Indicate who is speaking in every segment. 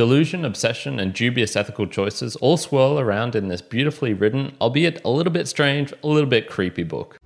Speaker 1: Delusion, obsession, and dubious ethical choices all swirl around in this beautifully written, albeit a little bit strange, a little bit creepy book.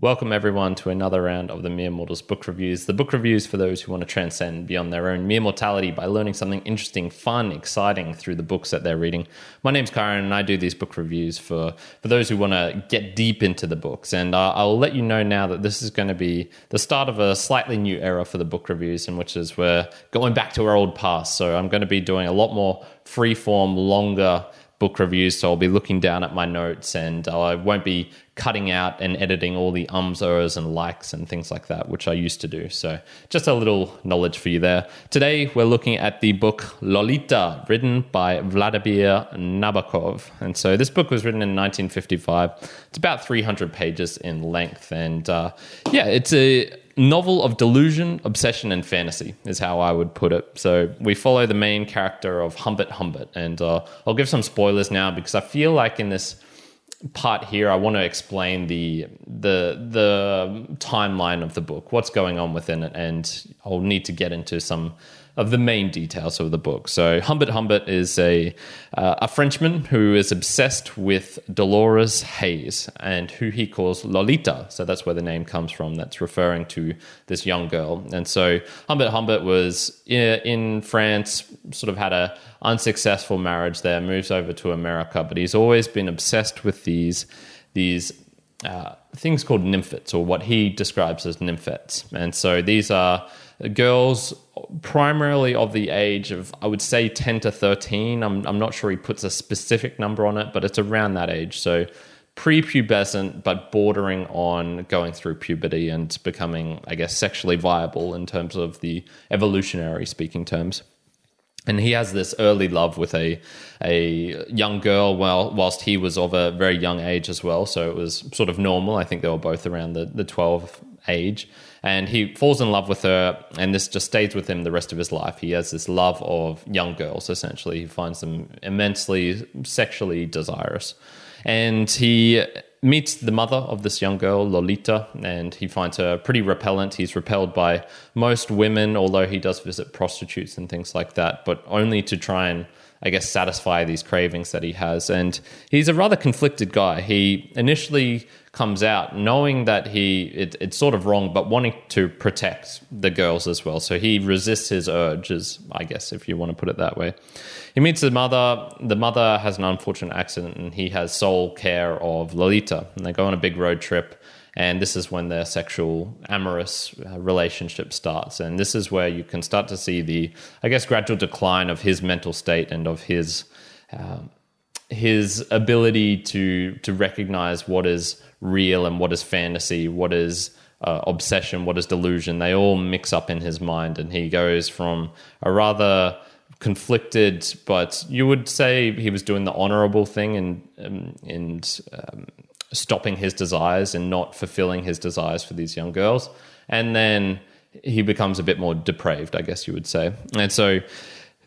Speaker 1: Welcome, everyone, to another round of the Mere Mortals book reviews. The book reviews for those who want to transcend beyond their own mere mortality by learning something interesting, fun, exciting through the books that they're reading. My name's Kyrin, and I do these book reviews for, for those who want to get deep into the books. And uh, I'll let you know now that this is going to be the start of a slightly new era for the book reviews, in which is we're going back to our old past. So I'm going to be doing a lot more free form, longer book reviews. So I'll be looking down at my notes and I won't be cutting out and editing all the ums, ers, and likes and things like that, which I used to do. So just a little knowledge for you there. Today we're looking at the book Lolita, written by Vladimir Nabokov. And so this book was written in 1955. It's about 300 pages in length. And uh, yeah, it's a novel of delusion, obsession, and fantasy is how I would put it. So we follow the main character of Humbert Humbert, and uh, I'll give some spoilers now because I feel like in this part here, I want to explain the the the timeline of the book, what's going on within it, and I'll need to get into some of the main details of the book. So Humbert Humbert is a uh, a Frenchman who is obsessed with Dolores Haze and who he calls Lolita. So that's where the name comes from. That's referring to this young girl. And so Humbert Humbert was in France, sort of had a unsuccessful marriage there, moves over to America, but he's always been obsessed with these these uh, things called nymphets, or what he describes as nymphets. And so these are girls primarily of the age of I would say 10 to 13. I'm I'm not sure he puts a specific number on it, but it's around that age. So prepubescent but bordering on going through puberty and becoming I guess sexually viable in terms of the evolutionary speaking terms. And he has this early love with a a young girl while whilst he was of a very young age as well. So it was sort of normal. I think they were both around the, the 12 age and he falls in love with her and this just stays with him the rest of his life he has this love of young girls essentially he finds them immensely sexually desirous and he meets the mother of this young girl lolita and he finds her pretty repellent he's repelled by most women although he does visit prostitutes and things like that but only to try and I guess, satisfy these cravings that he has. And he's a rather conflicted guy. He initially comes out knowing that he it, it's sort of wrong but wanting to protect the girls as well. So he resists his urges i guess if you want to put it that way. He meets the mother. The mother has an unfortunate accident and he has sole care of lolita. And they go on a big road trip. And this is when their sexual amorous uh, relationship starts. And this is where you can start to see the i guess gradual decline of his mental state and of his um, his ability to to recognize what is real and what is fantasy, what is uh, obsession, what is delusion. They all mix up in his mind, and he goes from a rather conflicted, but you would say he was doing the honorable thing and um, and um, stopping his desires and not fulfilling his desires for these young girls, and then he becomes a bit more depraved, I guess you would say, and so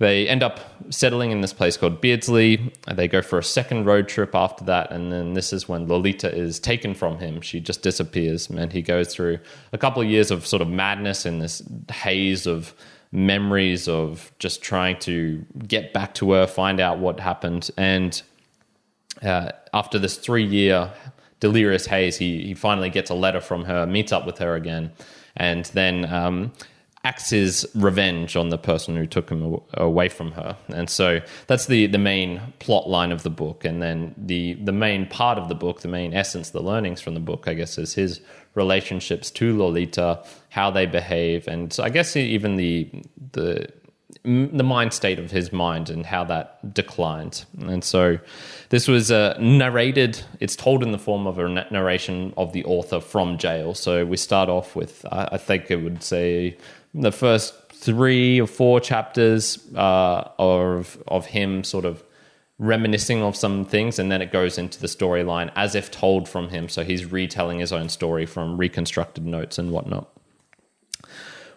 Speaker 1: they end up settling in this place called Beardsley. They go for a second road trip after that, and then this is when Lolita is taken from him. She just disappears, and he goes through a couple of years of sort of madness in this haze of memories of just trying to get back to her, find out what happened, and uh, after this three-year delirious haze, he he finally gets a letter from her, meets up with her again, and then um, acts his revenge on the person who took him away from her. And so that's the, the main plot line of the book. And then the, the main part of the book, the main essence, the learnings from the book, I guess, is his relationships to Lolita, how they behave, and so I guess even the, the, the mind state of his mind and how that declined. And so this was uh, narrated, it's told in the form of a narration of the author from jail. So we start off with, I think it would say, the first three or four chapters uh, of of him sort of reminiscing of some things, and then it goes into the storyline as if told from him. So he's retelling his own story from reconstructed notes and whatnot.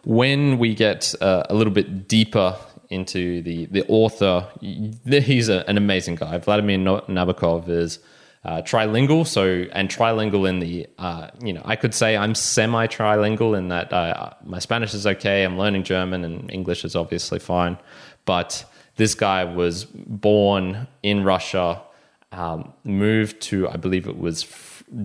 Speaker 1: When we get uh, a little bit deeper into the the author, he's a, an amazing guy. Vladimir Nabokov is uh, trilingual. So and trilingual in the uh, you know I could say I'm semi trilingual in that uh, my Spanish is okay. I'm learning German and English is obviously fine, but this guy was born in Russia, um, moved to I believe it was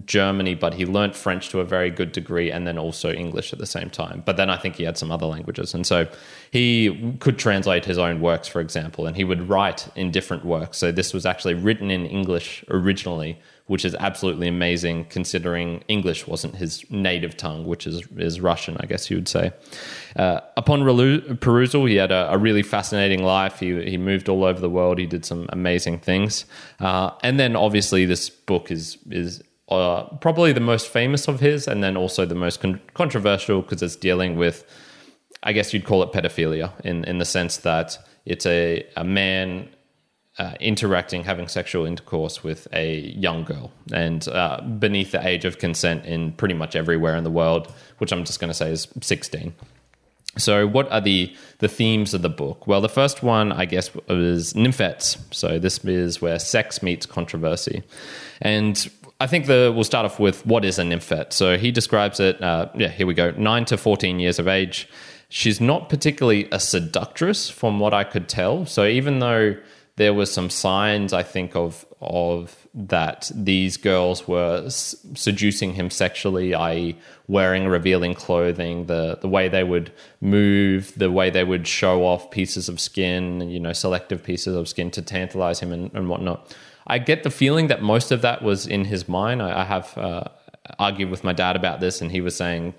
Speaker 1: Germany, but he learnt French to a very good degree and then also English at the same time. But then I think he had some other languages. And so he could translate his own works, for example, and he would write in different works. So this was actually written in English originally, which is absolutely amazing considering English wasn't his native tongue, which is, is Russian, I guess you would say. Uh, upon perusal, he had a, a, really fascinating life. He, he moved all over the world. He did some amazing things. Uh, and then obviously, this book is, is uh, probably the most famous of his, and then also the most con- controversial because it's dealing with, I guess you'd call it pedophilia in, in the sense that it's a, a man uh, interacting, having sexual intercourse with a young girl, and uh, beneath the age of consent in pretty much everywhere in the world, which I'm just going to say is 16. So, what are the the themes of the book? Well, the first one, I guess, is nymphets. So, this is where sex meets controversy, and I think the we'll start off with what is a nymphet. So he describes it. Uh, yeah, here we go. Nine to fourteen years of age. She's not particularly a seductress, from what I could tell. So even though there were some signs, I think of of that these girls were seducing him sexually, i.e., wearing revealing clothing, the the way they would move, the way they would show off pieces of skin, you know, selective pieces of skin to tantalize him and, and whatnot I get the feeling that most of that was in his mind. I, I have uh, argued with my dad about this, and he was saying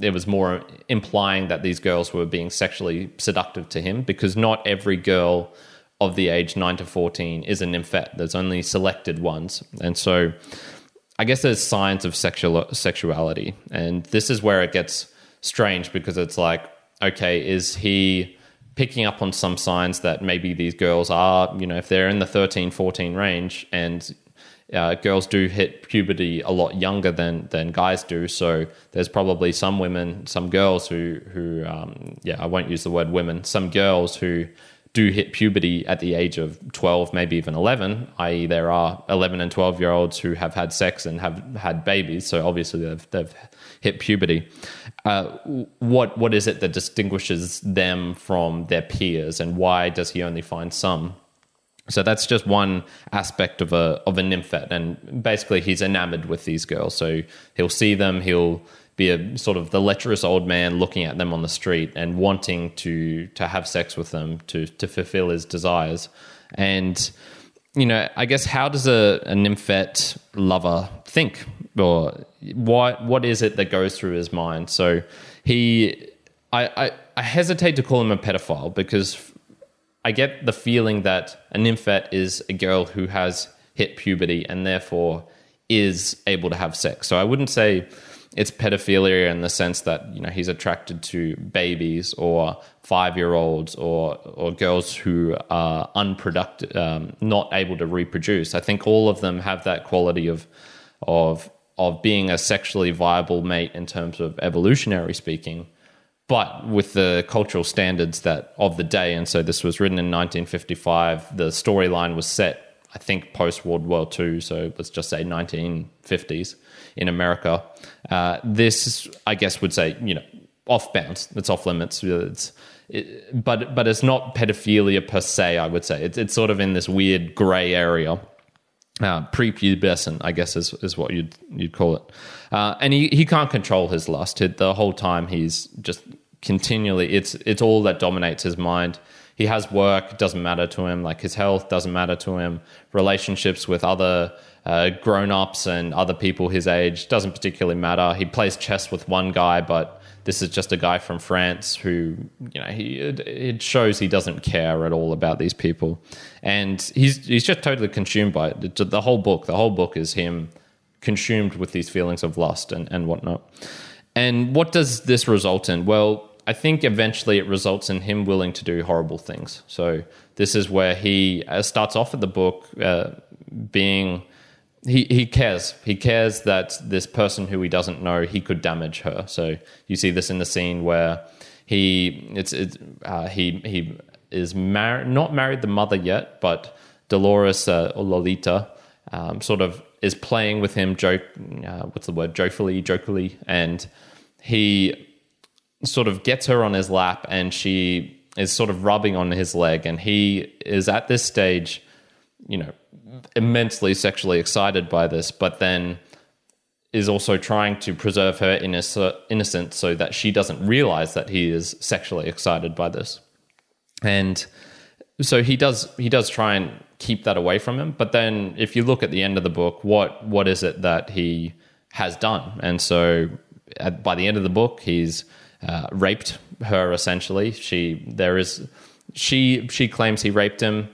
Speaker 1: it was more implying that these girls were being sexually seductive to him because not every girl of the age 9 to 14 is a nymphette. There's only selected ones. And so I guess there's signs of sexual sexuality. And this is where it gets strange because it's like, okay, is he picking up on some signs that maybe these girls are, you know, if they're in the 13, 14 range and uh, girls do hit puberty a lot younger than than guys do. So there's probably some women, some girls who who um, yeah, I won't use the word women, some girls who do hit puberty at the age of 12, maybe even 11, i.e., there are 11 and 12 year olds who have had sex and have had babies. So obviously they've, they've hit puberty. Uh, what what is it that distinguishes them from their peers, and why does he only find some? So that's just one aspect of a of a nymphette, and basically he's enamored with these girls. So he'll see them, he'll be a sort of the lecherous old man looking at them on the street and wanting to to have sex with them to to fulfill his desires. And you know, I guess how does a, a nymphette lover think, or what what is it that goes through his mind? So he, I, I, I hesitate to call him a pedophile because I get the feeling that a nymphet is a girl who has hit puberty and therefore is able to have sex. So I wouldn't say it's pedophilia in the sense that you know he's attracted to babies or five year olds or or girls who are unproductive, um, not able to reproduce. I think all of them have that quality of of of being a sexually viable mate in terms of evolutionary speaking, but with the cultural standards that of the day. And so this was written in 1955. The storyline was set I think post World War II, so let's just say 1950s in America. Uh, this, I guess, would say you know off bounds. It's off limits. It's it, but but it's not pedophilia per se. I would say it's it's sort of in this weird grey area. Uh, prepubescent, I guess, is, is what you'd you'd call it. Uh, and he, he can't control his lust. The whole time he's just continually it's it's all that dominates his mind he has work, doesn't matter to him. Like his health doesn't matter to him. Relationships with other uh, grown ups and other people his age doesn't particularly matter. He plays chess with one guy, but this is just a guy from France who, you know, he it, it shows he doesn't care at all about these people, and he's he's just totally consumed by it. The whole book, the whole book is him consumed with these feelings of lust and, and whatnot. And what does this result in? Well, I think eventually it results in him willing to do horrible things. So this is where he uh, starts off at the book uh, being he he cares. He cares that this person who he doesn't know he could damage her. So you see this in the scene where he it's, uh, he he is married not married the mother yet, but Dolores uh, or Lolita um, sort of is playing with him, joke, uh, what's the word, jokefully, jokingly, and he sort of gets her on his lap, and she is sort of rubbing on his leg, and he is at this stage, you know, immensely sexually excited by this, but then is also trying to preserve her innocence so that she doesn't realize that he is sexually excited by this. And so he does he does try and keep that away from him. But then if you look at the end of the book, what what is it that he has done? And so at, by the end of the book, he's uh, raped her essentially. She there is she she claims he raped him.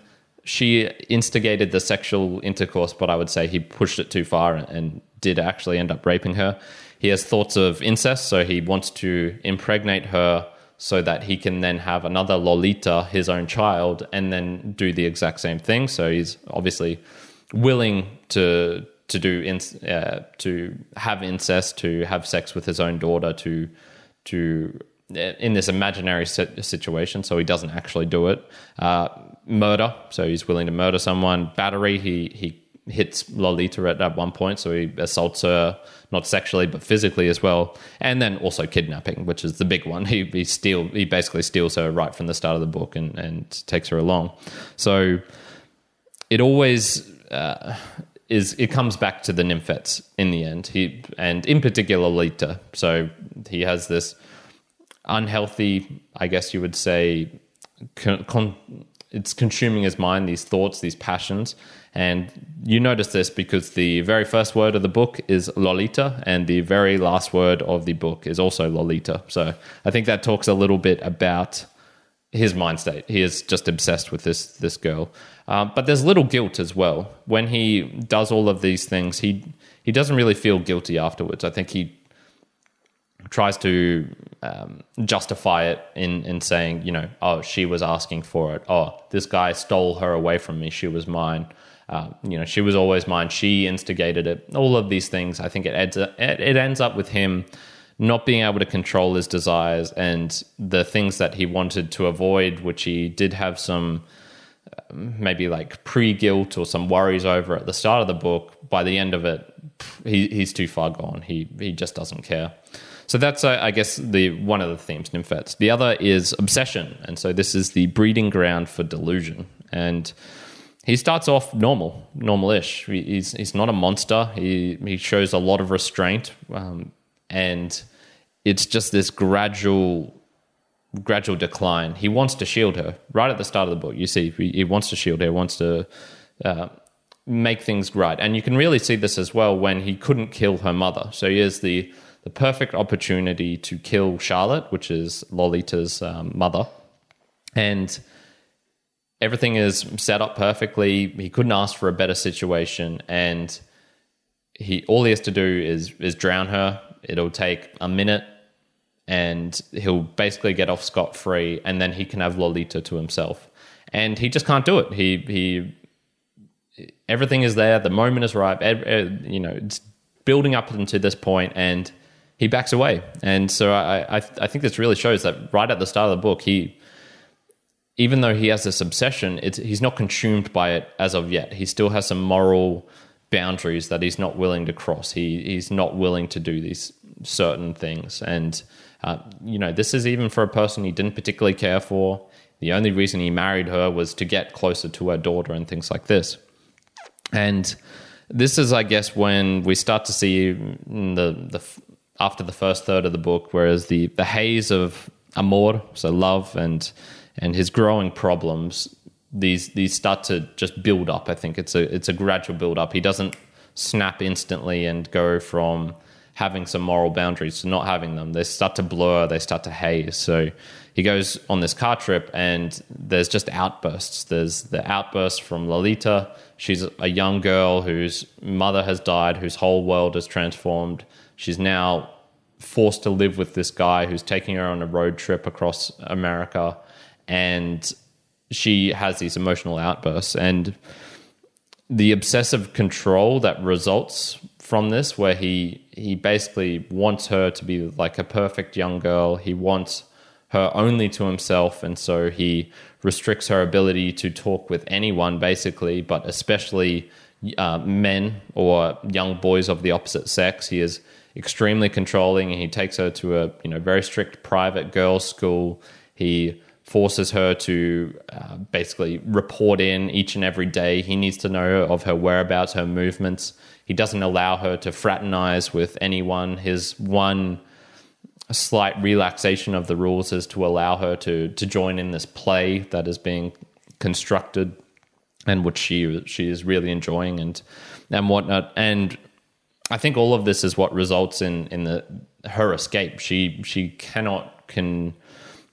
Speaker 1: She instigated the sexual intercourse, but I would say he pushed it too far and, and did actually end up raping her. He has thoughts of incest, so he wants to impregnate her so that he can then have another Lolita, his own child, and then do the exact same thing. So he's obviously willing to to do in, uh, to have incest, to have sex with his own daughter, to to in this imaginary situation. So he doesn't actually do it. Uh, murder. So he's willing to murder someone. Battery. He he hits Lolita at, at one point, so he assaults her not sexually but physically as well, and then also kidnapping, which is the big one. He he steal he basically steals her right from the start of the book and and takes her along. So it always. Uh, is it comes back to the nymphets in the end. He and in particular Lolita. So he has this unhealthy, I guess you would say, con, con, it's consuming his mind. These thoughts, these passions, and you notice this because the very first word of the book is Lolita, and the very last word of the book is also Lolita. So I think that talks a little bit about his mind state. He is just obsessed with this this girl. Um, but there's little guilt as well when he does all of these things. He he doesn't really feel guilty afterwards. I think he tries to um, justify it in in saying, you know, oh, she was asking for it. Oh, this guy stole her away from me. She was mine. Uh, you know, she was always mine. She instigated it. All of these things. I think it ends it, it ends up with him not being able to control his desires and the things that he wanted to avoid, which he did have some um, maybe like pre guilt or some worries over at the start of the book. By the end of it, he, he's too far gone. He he just doesn't care. So that's, uh, I guess, the one of the themes, nymphets. The other is obsession, and so this is the breeding ground for delusion. And he starts off normal, normal-ish. He's he's not a monster. He he shows a lot of restraint, um, and it's just this gradual gradual decline. He wants to shield her right at the start of the book. You see, he, wants to shield her, wants to uh, make things right, and you can really see this as well when he couldn't kill her mother. So he has the the perfect opportunity to kill Charlotte, which is Lolita's um, mother, and everything is set up perfectly. He couldn't ask for a better situation, and he all he has to do is is drown her. It'll take a minute, and he'll basically get off scot free, and then he can have Lolita to himself. And he just can't do it. He he everything is there. The moment is right. You know, it's building up into this point, and he backs away. And so I, I, I think this really shows that right at the start of the book, he even though he has this obsession, he's not consumed by it as of yet. He still has some moral boundaries that he's not willing to cross. He he's not willing to do these certain things, and uh, you know this is even for a person he didn't particularly care for. The only reason he married her was to get closer to her daughter and things like this. And this is, I guess, when we start to see the the after the first third of the book, whereas the the haze of amor, so love and and his growing problems, these these start to just build up. I think it's a it's a gradual build up. He doesn't snap instantly and go from having some moral boundaries to not having them. They start to blur, they start to haze. So he goes on this car trip and there's just outbursts. There's the outburst from Lolita. She's a young girl whose mother has died, whose whole world is transformed. She's now forced to live with this guy who's taking her on a road trip across America and she has these emotional outbursts and the obsessive control that results from this where he he basically wants her to be like a perfect young girl he wants her only to himself and so he restricts her ability to talk with anyone basically but especially uh, men or young boys of the opposite sex. He is extremely controlling. He takes her to a you know very strict private girls' school. He forces her to uh, basically report in each and every day. He needs to know of her whereabouts, her movements. He doesn't allow her to fraternize with anyone. His one slight relaxation of the rules is to allow her to to join in this play that is being constructed and which she she is really enjoying and and whatnot. And I think all of this is what results in in the her escape. She she cannot can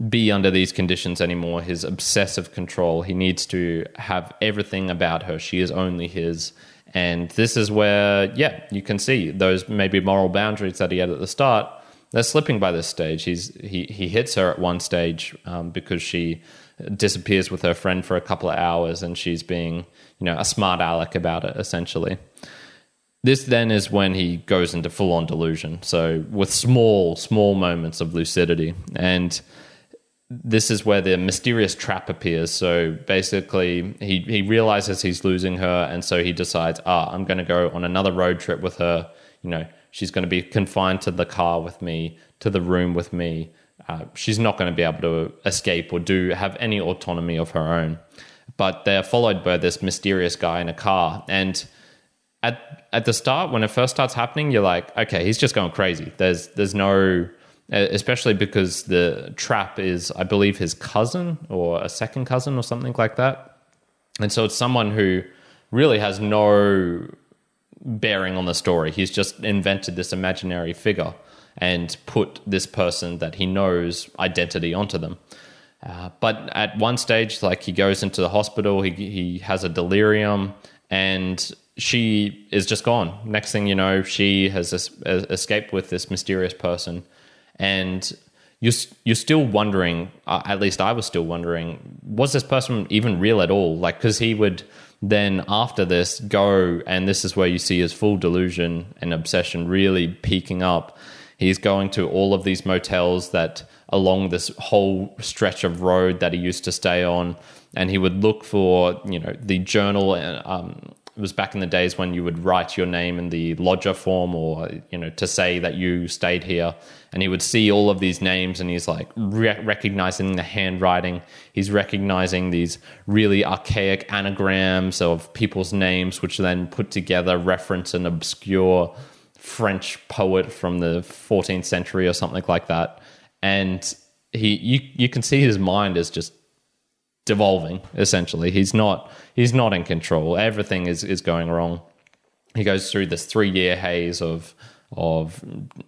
Speaker 1: be under these conditions anymore. His obsessive control. He needs to have everything about her. She is only his. And this is where, yeah, you can see those maybe moral boundaries that he had at the start. They're slipping by this stage. He's he he hits her at one stage um, because she disappears with her friend for a couple of hours, and she's being you know a smart aleck about it essentially. This then is when he goes into full on delusion. So, with small, small moments of lucidity. And this is where the mysterious Trapp appears. So, basically, he, he realizes he's losing her. And so he decides, ah, I'm going to go on another road trip with her. You know, she's going to be confined to the car with me, to the room with me. Uh, she's not going to be able to escape or do have any autonomy of her own. But they're followed by this mysterious guy in a car. And at at the start when it first starts happening, you're like, okay, he's just going crazy. There's there's no especially because the Trapp is I believe his cousin or a second cousin or something like that. And so it's someone who really has no bearing on the story. He's just invented this imaginary figure and put this person that he knows identity onto them. Uh, but at one stage, like he goes into the hospital, he he has a delirium, and she is just gone. Next thing you know, she has es- escaped with this mysterious person, and you're you're still wondering. Uh, at least I was still wondering: was this person even real at all? Like, because he would then after this go, and this is where you see his full delusion and obsession really peaking up. He's going to all of these motels that along this whole stretch of road that he used to stay on, and he would look for you know the journal um, it was back in the days when you would write your name in the lodger form or you know to say that you stayed here. And he would see all of these names and he's like re- recognizing the handwriting. He's recognizing these really archaic anagrams of people's names which then put together reference an obscure french poet from the 14th century or something like that. And he you you can see his mind is just devolving essentially. He's not he's not in control. Everything is is going wrong. He goes through this 3 year haze of of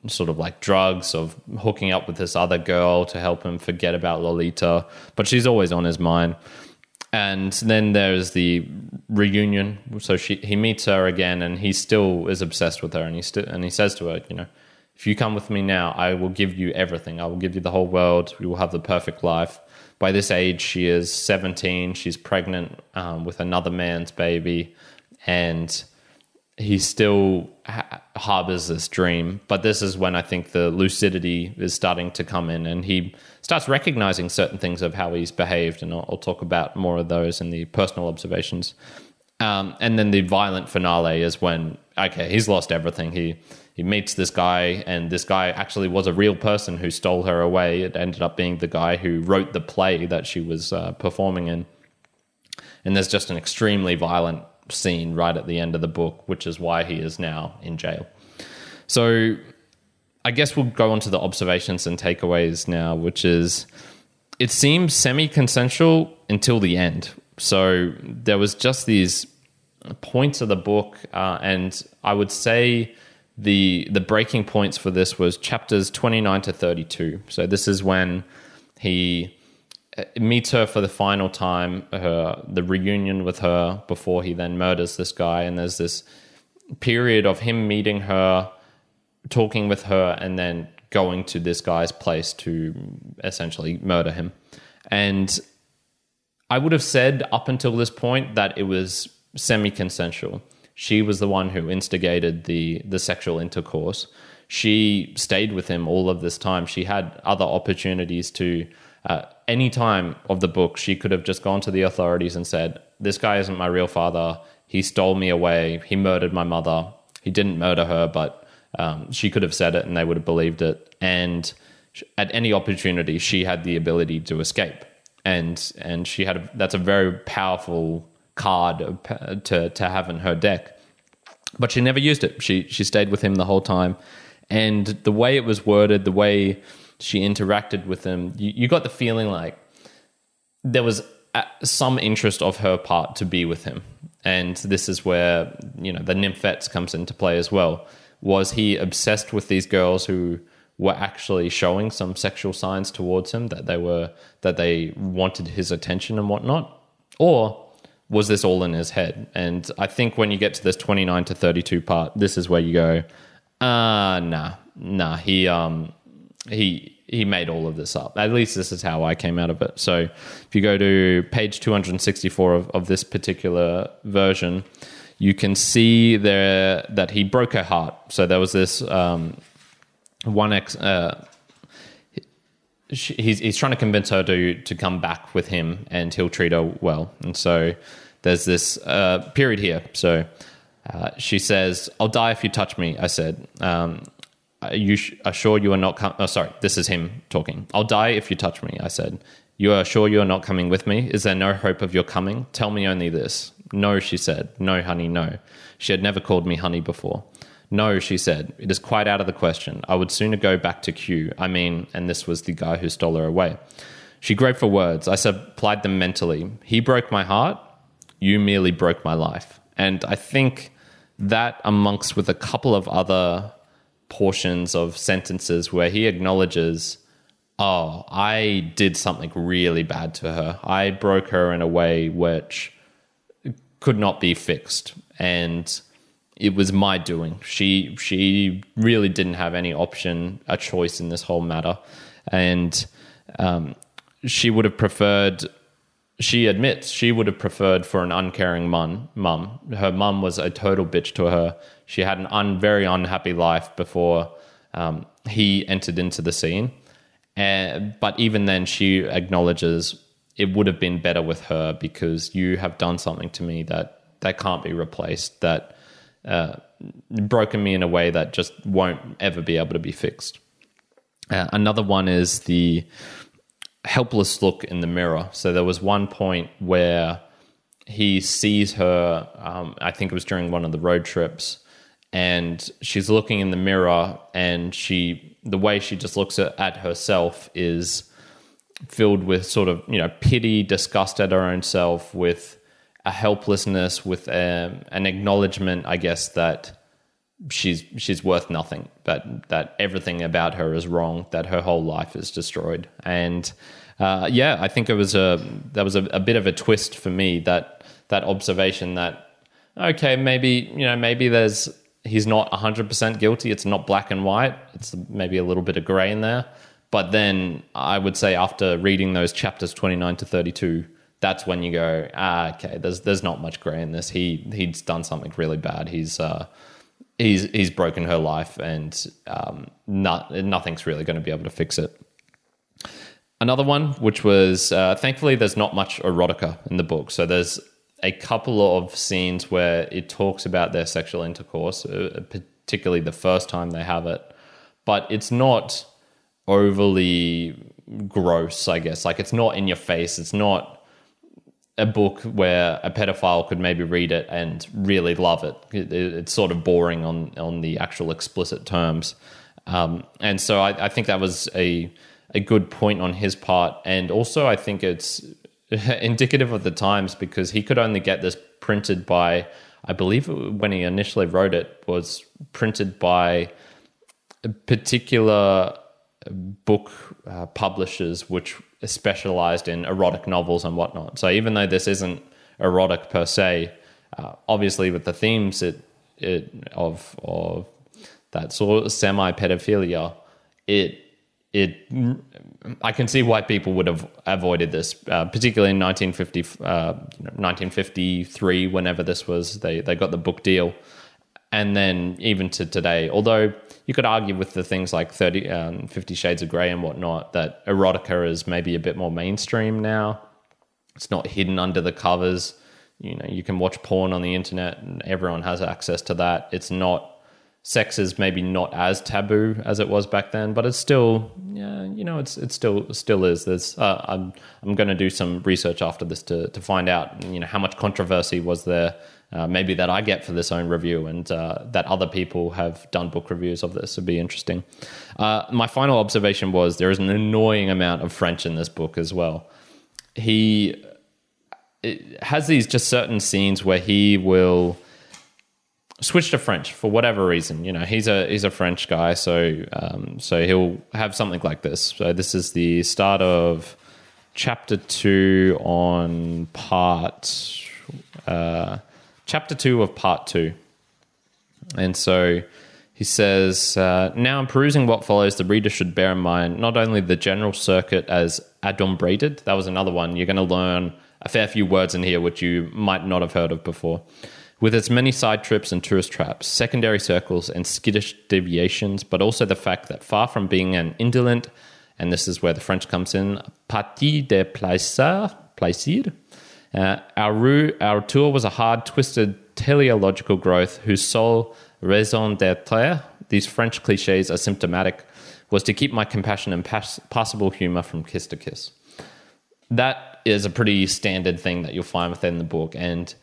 Speaker 1: sort of like drugs of hooking up with this other girl to help him forget about Lolita but she's always on his mind. And then there's the reunion. So she he meets her again and he still is obsessed with her and he st- and he says to her you know if you come with me now I will give you everything. I will give you the whole world. We will have the perfect life by this age, she is 17. She's pregnant um, with another man's baby, and he still ha- harbors this dream. But this is when I think the lucidity is starting to come in, and he starts recognizing certain things of how he's behaved. And I'll, I'll talk about more of those in the personal observations. Um, and then the violent finale is when okay, he's lost everything. He he meets this guy, and this guy actually was a real person who stole her away. It ended up being the guy who wrote the play that she was uh, performing in. And there's just an extremely violent scene right at the end of the book, which is why he is now in jail. So I guess we'll go on to the observations and takeaways now, which is it seems semi consensual until the end. So there was just these points of the book, uh, and I would say the the breaking points for this was chapters 29 to 32 so this is when he uh, meets her for the final time her the reunion with her before he then murders this guy. And there's this period of him meeting her talking with her and then going to this guy's place to essentially murder him. And i would have said up until this point that it was semi consensual she was the one who instigated the the sexual intercourse. She stayed with him all of this time. She had other opportunities to. Uh, any time of the book, she could have just gone to the authorities and said, "This guy isn't my real father. he stole me away, he murdered my mother. He didn't murder her, but um, she could have said it and they would have believed it. And at any opportunity, she had the ability to escape, and and she had a, that's a very powerful card to to have in her deck. But she never used it. She she stayed with him the whole time, and the way it was worded, the way she interacted with him, you, you got the feeling like there was uh, some interest of her part to be with him, and this is where you know the nymphets comes into play as well. Was he obsessed with these girls who? were actually showing some sexual signs towards him that they were that they wanted his attention and whatnot or was this all in his head and i think when you get to this 29 to 32 part this is where you go uh nah nah he um he he made all of this up at least this is how i came out of it so if you go to page 264 of, of this particular version you can see there that he broke her heart so there was this um one ex. Uh, he's he's trying to convince her to to come back with him, and he'll treat her well. And so there's this uh, period here. So uh, she says, "I'll die if you touch me." I said. Um, are you sh- are sure you are not com- oh sorry this is him talking i'll die if you touch me i said you are sure you are not coming with me is there no hope of your coming tell me only this no she said no honey no she had never called me honey before no, she said, it is quite out of the question. I would sooner go back to Cue. I mean, and this was the guy who stole her away. She groped for words. I supplied them mentally. He broke my heart. You merely broke my life. And I think that, amongst with a couple of other portions of sentences where he acknowledges, oh, I did something really bad to her. I broke her in a way which could not be fixed. And it was my doing. She she really didn't have any option, a choice in this whole matter, and um, she would have preferred. She admits she would have preferred for an uncaring mum. Mum, her mum was a total bitch to her. She had an un, very unhappy life before um, he entered into the scene, and, but even then, she acknowledges it would have been better with her because you have done something to me that that can't be replaced. That uh, broken me in a way that just won't ever be able to be fixed. Uh, another one is the helpless look in the mirror. So there was one point where he sees her, um, I think it was during one of the road trips, and she's looking in the mirror, and she, the way she just looks at, at herself is filled with sort of, you know, pity, disgust at her own self, with a helplessness, with a, um, an acknowledgement, I guess, that she's she's worth nothing, that that everything about her is wrong, that her whole life is destroyed. And uh, yeah, I think it was a that was a, a bit of a twist for me that that observation that okay, maybe you know maybe there's he's not 100% guilty. It's not black and white. It's maybe a little bit of gray in there. But then I would say after reading those chapters 29 to 32, that's when you go, ah, okay, there's there's not much gray in this. He he's done something really bad. He's uh, he's he's broken her life, and um, not, nothing's really going to be able to fix it. Another one, which was uh, thankfully, there's not much erotica in the book, so there's a couple of scenes where it talks about their sexual intercourse, uh, particularly the first time they have it, but it's not overly gross. I guess like it's not in your face. It's not a book where a pedophile could maybe read it and really love it. it it's sort of boring on on the actual explicit terms, um, and so I, I, think that was a a good point on his part, and also I think it's indicative of the times because he could only get this printed by, I believe, when he initially wrote it was printed by particular book uh, publishers which specialized in erotic novels and whatnot. So even though this isn't erotic per se, uh, obviously with the themes it, it of of that sort of semi pedophilia, it it I can see why people would have avoided this, uh, particularly in 1950, uh, 1953, whenever this was. They they got the book deal, and then even to today, although you could argue with the things like 30, um, 50 Shades of Grey and whatnot that erotica is maybe a bit more mainstream now. It's not hidden under the covers. you know you can watch porn on the internet and everyone has access to that. It's not sex is maybe not as taboo as it was back then, but it's still, yeah, you know, it's it still still is. There's, uh, I'm I'm going to do some research after this to to find out, you know, how much controversy was there, uh, maybe that I get for this own review, and uh, that other people have done book reviews of this would be interesting. Uh, my final observation was there is an annoying amount of French in this book as well. He has these just certain scenes where he will switch to French for whatever reason. You know, he's a he's a French guy, so um, so he'll have something like this. So this is the start of chapter two on part uh, chapter two of part two, and so. He says, uh, Now I'm perusing what follows, the reader should bear in mind not only the general circuit as adumbrated, that was another one. You're going to learn a fair few words in here which you might not have heard of before with its many side trips and tourist traps, secondary circles, and skittish deviations, but also the fact that far from being an indolent, and this is where the French comes in, partie de plaisir, plaisir uh, our, our tour was a hard, twisted teleological growth whose sole raison d'etre, these French cliches are symptomatic, was to keep my compassion and pas- possible humor from kiss to kiss. That is a pretty standard thing that you'll find within the book, and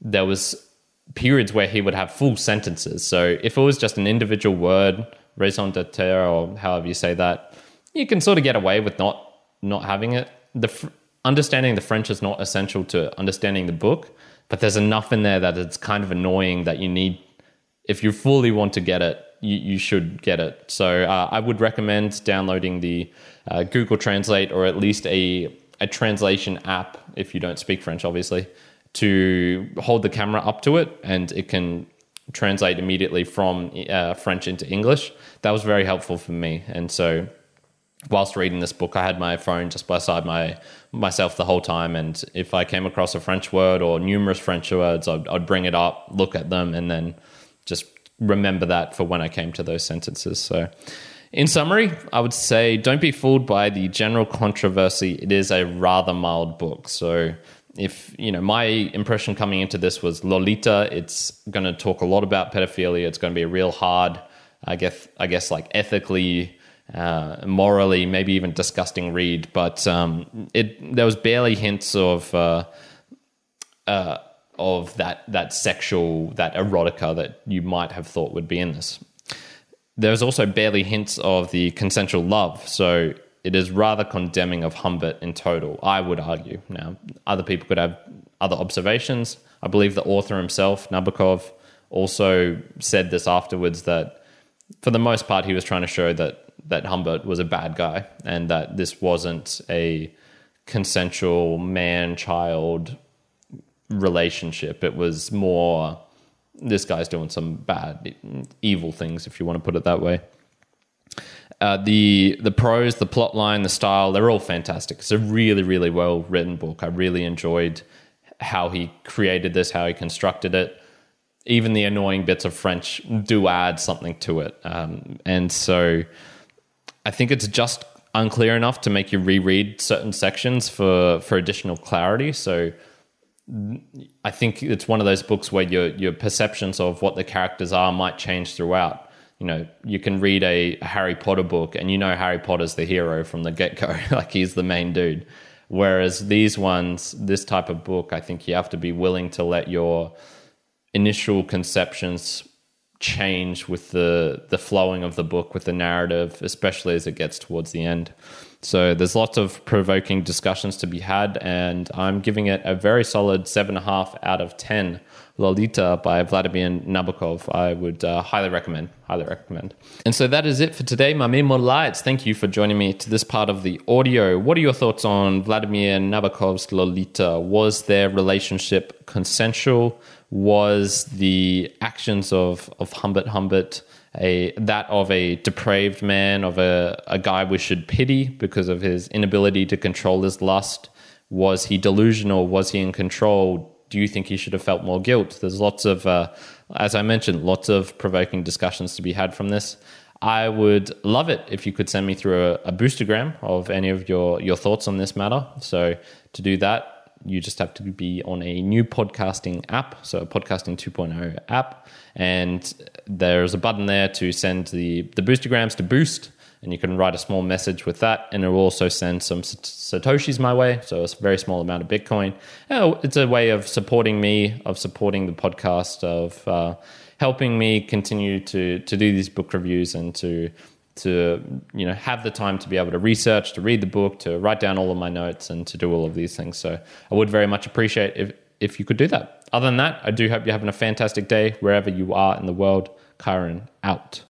Speaker 1: there was periods where he would have full sentences. So if it was just an individual word, raison d'etre, or however you say that, you can sort of get away with not not having it. The understanding the French is not essential to understanding the book, but there's enough in there that it's kind of annoying that you need. If you fully want to get it, you, you should get it. So uh, I would recommend downloading the uh, Google Translate or at least a a translation app if you don't speak French, obviously to hold the camera up to it and it can translate immediately from uh, French into English. That was very helpful for me. And so, whilst reading this book, I had my phone just beside my myself the whole time. And if I came across a French word or numerous French words, I'd, I'd bring it up, look at them, and then just remember that for when I came to those sentences. So. In summary, I would say don't be fooled by the general controversy. It is a rather mild book. So if you know my impression coming into this was Lolita, it's going to talk a lot about pedophilia. It's going to be a real hard, I guess, I guess like ethically, uh, morally, maybe even disgusting read. But um, it there was barely hints of uh, uh, of that that sexual that erotica that you might have thought would be in this. There's also barely hints of the consensual love. So it is rather condemning of Humbert in total, I would argue. Now, other people could have other observations. I believe the author himself, Nabokov, also said this afterwards that for the most part he was trying to show that that Humbert was a bad guy and that this wasn't a consensual man child relationship. It was more this guy's doing some bad evil things if you want to put it that way. Uh, the the prose, the plot line, the style, they're all fantastic. It's a really, really well written book. I really enjoyed how he created this, how he constructed it. Even the annoying bits of French do add something to it. Um, and so I think it's just unclear enough to make you reread certain sections for, for additional clarity. So I think it's one of those books where your your perceptions of what the characters are might change throughout you know, you can read a, a Harry Potter book and you know Harry Potter's the hero from the get go, like he's the main dude. Whereas these ones, this type of book, I think you have to be willing to let your initial conceptions change with the the flowing of the book, with the narrative, especially as it gets towards the end. So there's lots of provoking discussions to be had, and I'm giving it a very solid seven and a half out of ten. Lolita by Vladimir Nabokov. I would uh, highly recommend. Highly recommend. And so that is it for today, my Memo Lights. Thank you for joining me to this part of the audio. What are your thoughts on Vladimir Nabokov's Lolita? Was their relationship consensual? Was the actions of, of Humbert Humbert a that of a depraved man, of a, a guy we should pity because of his inability to control his lust? Was he delusional? Was he in control? do you think he should have felt more guilt? There's lots of, uh, as I mentioned, lots of provoking discussions to be had from this. I would love it if you could send me through a, a boostergram of any of your, your thoughts on this matter. So to do that, you just have to be on a new podcasting app, so a podcasting 2.0 app, and there's a button there to send the the boostergrams to boost and you can write a small message with that and it will also send some satoshis my way so a very small amount of bitcoin. It's a way of supporting me of supporting the podcast of uh, helping me continue to to do these book reviews and to to you know have the time to be able to research to read the book to write down all of my notes and to do all of these things. So i would very much appreciate if if you could do that. Other than that i do hope you're having a fantastic day wherever you are in the world. Kyrin out